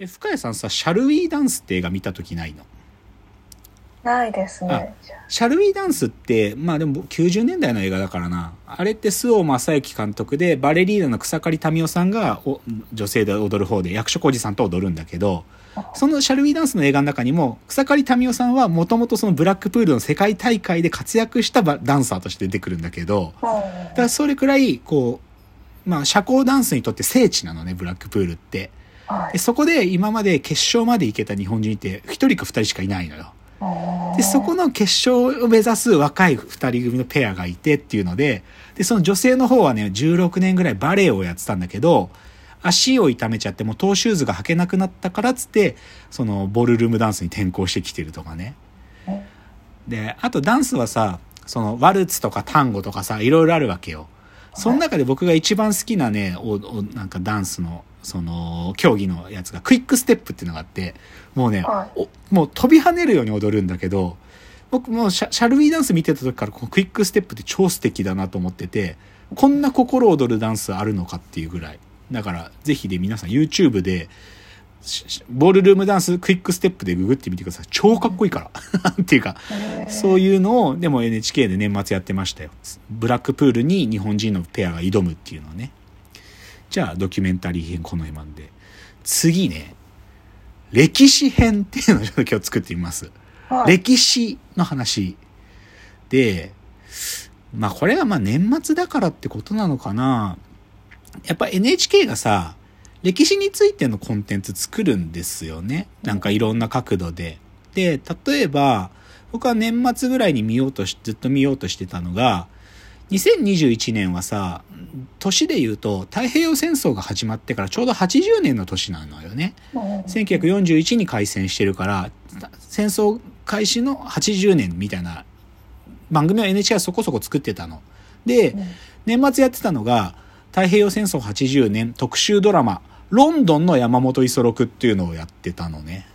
え、深谷さんさ、シャルウィーダンスって映画見た時ないの？ないですね。シャルウィーダンスって、まあでも90年代の映画だからな。あれって周防正幸監督で、バレリーナの草刈民代さんがお女性で踊る方で、役所広司さんと踊るんだけど、そのシャルウィーダンスの映画の中にも、草刈民代さんはもともとそのブラックプールの世界大会で活躍したバダンサーとして出てくるんだけど、だからそれくらい、こう、まあ社交ダンスにとって聖地なのね、ブラックプールって。でそこで今まで決勝まで行けた日本人って1人か2人しかいないのよ。で、そこの決勝を目指す若い二人組のペアがいてっていうので、で、その女性の方はね、16年ぐらいバレエをやってたんだけど、足を痛めちゃってもうトーシューズが履けなくなったからっつって、そのボールルームダンスに転向してきてるとかね。で、あとダンスはさ、そのワルツとかタンゴとかさ、いろいろあるわけよ。その中で僕が一番好きなね、おおなんかダンスの、その、競技のやつがクイックステップっていうのがあって、もうね、おもう飛び跳ねるように踊るんだけど、僕もうシャ、シャルウィーダンス見てた時からこのクイックステップって超素敵だなと思ってて、こんな心躍るダンスあるのかっていうぐらい。だから、ぜひで皆さん YouTube で、ボールルームダンスクイックステップでググってみてください。超かっこいいから。っていうか、そういうのを、でも NHK で年末やってましたよ。ブラックプールに日本人のペアが挑むっていうのをね。じゃあ、ドキュメンタリー編この辺なんで。次ね、歴史編っていうのをちょっと今日作ってみます。歴史の話。で、まあこれはまあ年末だからってことなのかな。やっぱ NHK がさ、歴史についてのコンテンツ作るんですよね。なんかいろんな角度で。で、例えば、僕は年末ぐらいに見ようとし、ずっと見ようとしてたのが、2021年はさ、年で言うと太平洋戦争が始まってからちょうど80年の年なのよね。1941に開戦してるから、戦争開始の80年みたいな番組を NHK はそこそこ作ってたの。で、年末やってたのが、太平洋戦争80年特集ドラマ、ロンドンの山本五十六っていうのをやってたのね。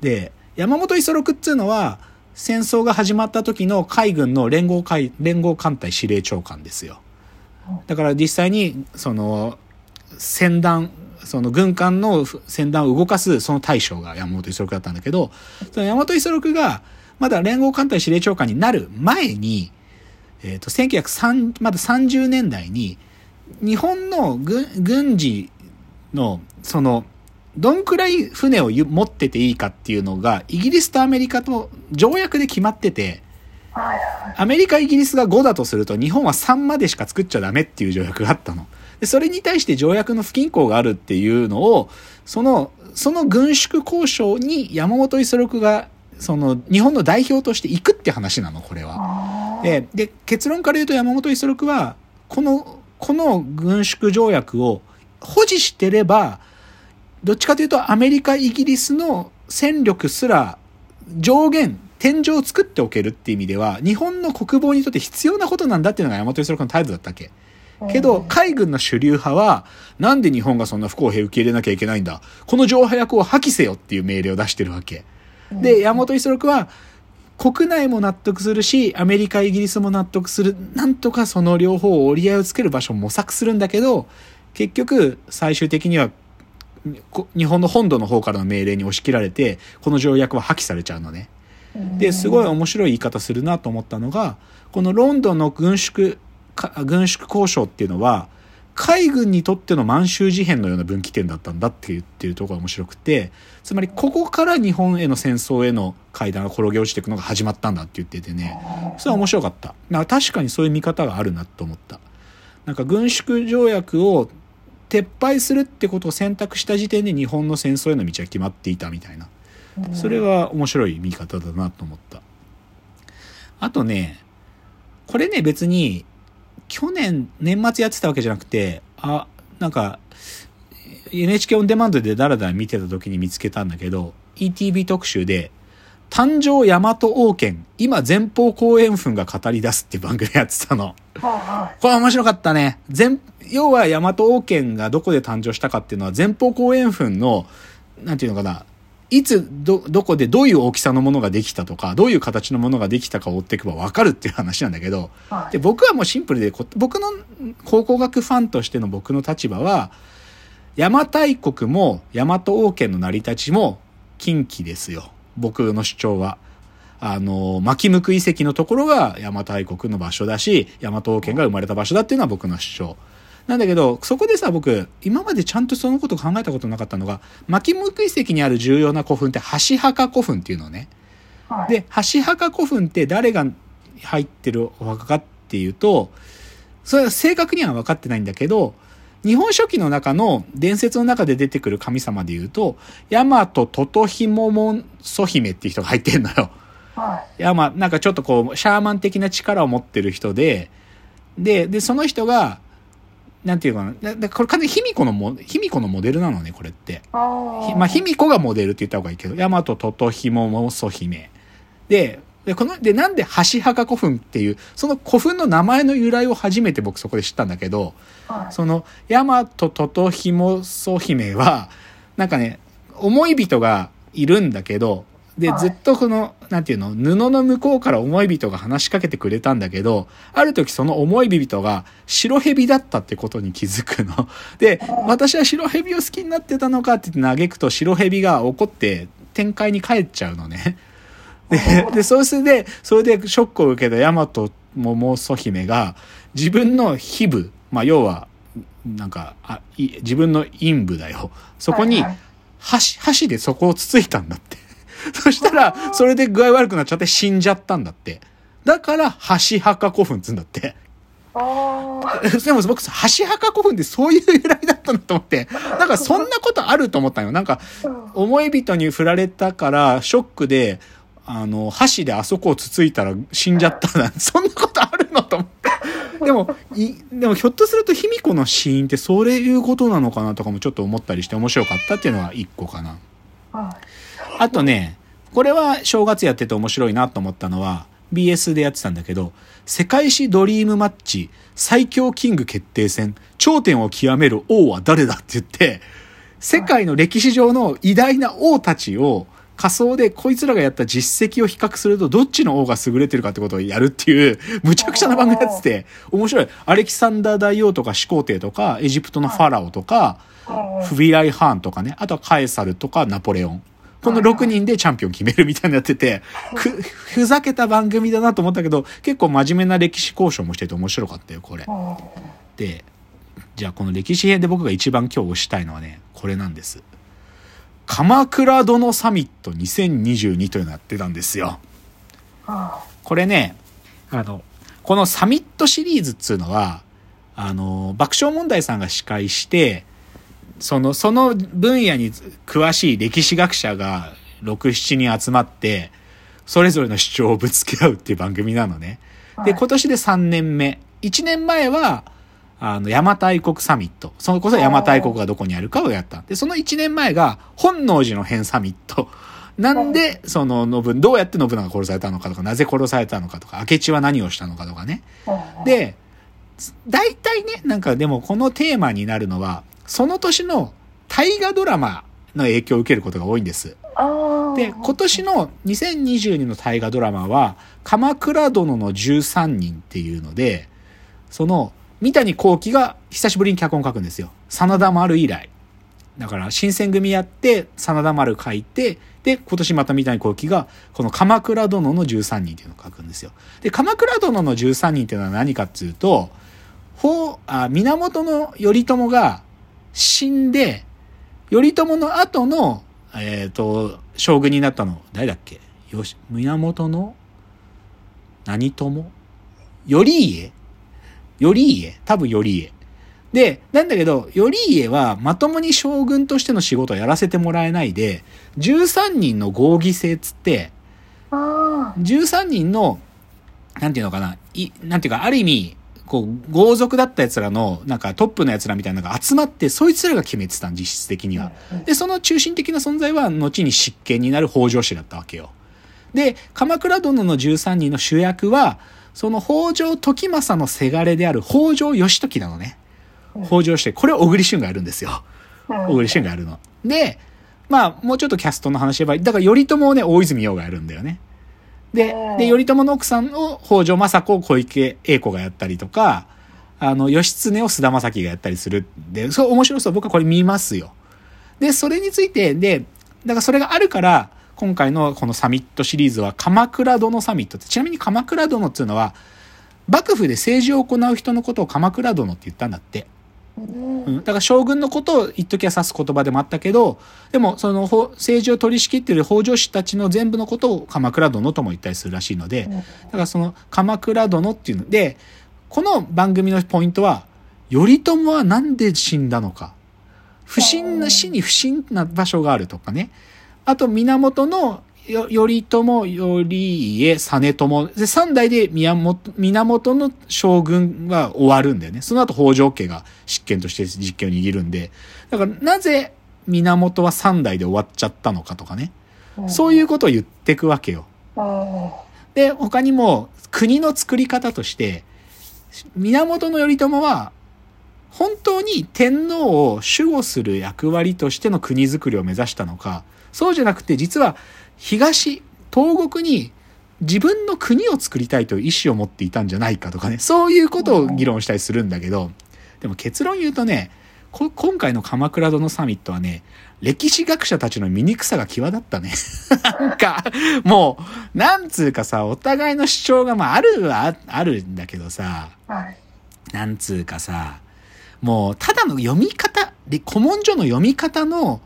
で、山本五十六っていうのは、戦争が始まった時の海軍の連合海、連合艦隊司令長官ですよ。だから実際に、その、戦団、その軍艦の戦団を動かすその大将が山本五十六だったんだけど、その山本五十六が、まだ連合艦隊司令長官になる前に、えっ、と、1903、まだ30年代に、日本の軍軍事の、その、どんくらい船を持ってていいかっていうのが、イギリスとアメリカと条約で決まってて、アメリカ、イギリスが5だとすると、日本は3までしか作っちゃダメっていう条約があったの。で、それに対して条約の不均衡があるっていうのを、その、その軍縮交渉に山本五十六が、その、日本の代表として行くって話なの、これは。で、で、結論から言うと山本五十六は、この、この軍縮条約を保持してれば、どっちかというとアメリカ、イギリスの戦力すら上限、天井を作っておけるっていう意味では、日本の国防にとって必要なことなんだっていうのが山本五十六の態度だったっけ？けど、海軍の主流派は、なんで日本がそんな不公平受け入れなきゃいけないんだ？この条約を破棄せよっていう命令を出してるわけ。で、山本五十六は、国内も納得するし、アメリカ、イギリスも納得する。なんとかその両方を折り合いをつける場所を模索するんだけど、結局、最終的には、日本の本土の方からの命令に押し切られて、この条約は破棄されちゃうのね。で、すごい面白い言い方するなと思ったのが、このロンドンの軍縮、軍縮交渉っていうのは、海軍にとっての満州事変のような分岐点だったんだって言ってるところが面白くて、つまりここから日本への戦争への階段が転げ落ちていくのが始まったんだって言っててね、それは面白かった。か確かにそういう見方があるなと思った。なんか軍縮条約を撤廃するってことを選択した時点で日本の戦争への道は決まっていたみたいな。それは面白い見方だなと思った。あとね、これね別に去年年末やってたわけじゃなくて、あ、なんか NHK オンデマンドでダラダラ見てた時に見つけたんだけど、ETV 特集で、誕生大和王権、今前方後円墳が語り出すっていう番組やってたの。これ面白かったね。前、要は大和王権がどこで誕生したかっていうのは前方後円墳の、なんていうのかな、いつ、ど、どこでどういう大きさのものができたとか、どういう形のものができたかを追っていけばわかるっていう話なんだけど、で、僕はもうシンプルで、僕の考古学ファンとしての僕の立場は、邪馬台国も大和王権の成り立ちも近畿ですよ。僕の主張は。あの、牧向遺跡のところが邪馬台国の場所だし、大和王権が生まれた場所だっていうのは僕の主張。なんだけど、そこでさ、僕、今までちゃんとそのこと考えたことなかったのが、牧向遺跡にある重要な古墳って、箸墓古墳っていうのね。はい。で、箸墓古墳って誰が入ってるお墓かっていうと、それは正確には分かってないんだけど、日本書紀の中の伝説の中で出てくる神様で言うと、大和トトヒモモンソ姫っていう人が入ってんのよ。はい。や、まあ、なんかちょっとこう、シャーマン的な力を持ってる人で、で、で、その人が、なんていうかな、だだこれ完全に卑弥呼のも、卑弥呼のモデルなのね、これって。ああ。ひまあ、卑弥呼がモデルって言った方がいいけど、大和トトヒモモソ姫。で、で、この、で、なんで箸墓古墳っていう、その古墳の名前の由来を初めて僕そこで知ったんだけど、はい。その、大和トトヒモソ姫は、なんかね、思い人がいるんだけど、で、はいずっとこの、なんていうの、布の向こうから思い人が話しかけてくれたんだけど、ある時その思い人が白蛇だったってことに気づくの。で、私は白蛇を好きになってたのかって言って嘆くと白蛇が怒って展開に帰っちゃうのね。で、で、そうするで、それでショックを受けた大和桃曽姫が、自分の皮部、まあ、要は、なんか、あい自分の陰部だよ。そこに箸、箸でそこをつついたんだって。そしたら、それで具合悪くなっちゃって死んじゃったんだって。だから、箸墓古墳っつうんだって。ああ。でも僕、箸墓古墳ってそういう由来だったんだと思って、なんかそんなことあると思ったよ。なんか、うん思い人に振られたから、ショックで、あの、箸であそこをつついたら死んじゃったな。そんなことあるのと思って。でも、い、でもひょっとすると卑弥呼の死因ってそういうことなのかなとかもちょっと思ったりして面白かったっていうのは一個かな。はい。あとね、これは正月やってて面白いなと思ったのは、BS でやってたんだけど、世界史ドリームマッチ最強キング決定戦、頂点を極める王は誰だって言って、世界の歴史上の偉大な王たちを仮想でこいつらがやった実績を比較するとどっちの王が優れてるかってことをやるっていう、むちゃくちゃな番組やってて、面白い。アレキサンダー大王とか始皇帝とか、エジプトのファラオとか、うんフビライ・ハーンとかね、あとはカエサルとかナポレオン。この6人でチャンピオン決めるみたいになってて、く、ふざけた番組だなと思ったけど、結構真面目な歴史交渉もしてて面白かったよ、これ。うんで、じゃあこの歴史編で僕が一番今日推したいのはね、これなんです。鎌倉殿サミット2022というのやってたんですよ。あこれね、あの、このサミットシリーズっつうのは、あの、爆笑問題さんが司会して、その、その分野に詳しい歴史学者が6、7人集まって、それぞれの主張をぶつけ合うっていう番組なのね。で、はい今年で3年目。1年前は、あの、邪馬台国サミット。そのこそ邪馬台国がどこにあるかをやった。で、その1年前が、本能寺の変サミット。なんで、その、信、どうやって信長が殺されたのかとか、なぜ殺されたのかとか、明智は何をしたのかとかね。うんで、大体ね、なんかでもこのテーマになるのは、その年の大河ドラマの影響を受けることが多いんです。で、今年の2022の大河ドラマは、鎌倉殿の13人っていうので、その、三谷幸喜が久しぶりに脚本書くんですよ。真田丸以来。だから、新選組やって、真田丸書いて、で、今年また三谷幸喜が、この鎌倉殿の13人っていうのを書くんですよ。で、鎌倉殿の13人っていうのは何かっていうと、ほう、あ、源頼朝が死んで、頼朝の後の、えっ、と、将軍になったの、誰だっけ？よし、源の、何友？頼家？頼家多分頼家。で、なんだけど、頼家はまともに将軍としての仕事をやらせてもらえないで、13人の合議制っつって、あ13人の、なんていうのかな、い、なんていうか、ある意味、こう、豪族だった奴らの、なんかトップの奴らみたいなのが集まって、そいつらが決めてたん、実質的には。で、その中心的な存在は、後に執権になる北条氏だったわけよ。で、鎌倉殿の13人の主役は、その北条時政のせがれである北条義時なのね。北条氏。これを小栗旬がやるんですよ。あ。小栗旬がやるの。で、まあ、もうちょっとキャストの話言えば、だから頼朝をね、大泉洋がやるんだよね。でうん、で、頼朝の奥さんを北条政子を小池栄子がやったりとか、あの、義経を菅田将暉がやったりするんで、そう面白そう。僕はこれ見ますよ。で、それについて、で、だからそれがあるから、今回のこのサミットシリーズは鎌倉殿サミットって、ちなみに鎌倉殿っていうのは、幕府で政治を行う人のことを鎌倉殿って言ったんだって。うんうん、だから将軍のことを一時は指す言葉でもあったけど、でもそのほ政治を取り仕切っている北条氏たちの全部のことを鎌倉殿とも言ったりするらしいので、だからその鎌倉殿っていうので、この番組のポイントは、頼朝はなんで死んだのか。不審な死に不審な場所があるとかね。あと、源のよ頼朝、頼家、実朝。で、三代で宮本源の将軍は終わるんだよね。その後北条家が執権として実権を握るんで。だから、なぜ源は三代で終わっちゃったのかとかね。そういうことを言ってくわけよ。うんで、他にも国の作り方として、源頼朝は本当に天皇を守護する役割としての国づくりを目指したのか、そうじゃなくて実は東、東国に自分の国を作りたいという意思を持っていたんじゃないかとかね、そういうことを議論したりするんだけど、でも結論言うとね、こ今回の鎌倉殿サミットはね、歴史学者たちの醜さが際立ったね。なんか、もう、なんつうかさ、お互いの主張がまああるはああるんだけどさ、はい。なんつうかさ、もう、ただの読み方、で、古文書の読み方の、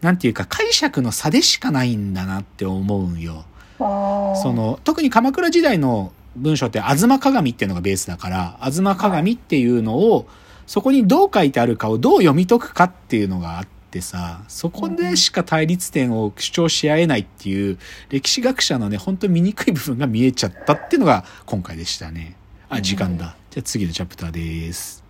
なんていうか解釈の差でしかないんだなって思うんよ。そ、の、特に鎌倉時代の文章って、吾妻鏡っていうのがベースだから、吾妻鏡っていうのを、そこにどう書いてあるかをどう読み解くかっていうのがあってさ、そこでしか対立点を主張し合えないっていう、歴史学者のね、本当に醜い部分が見えちゃったっていうのが今回でしたね。あ、時間だ。じゃあ次のチャプターです。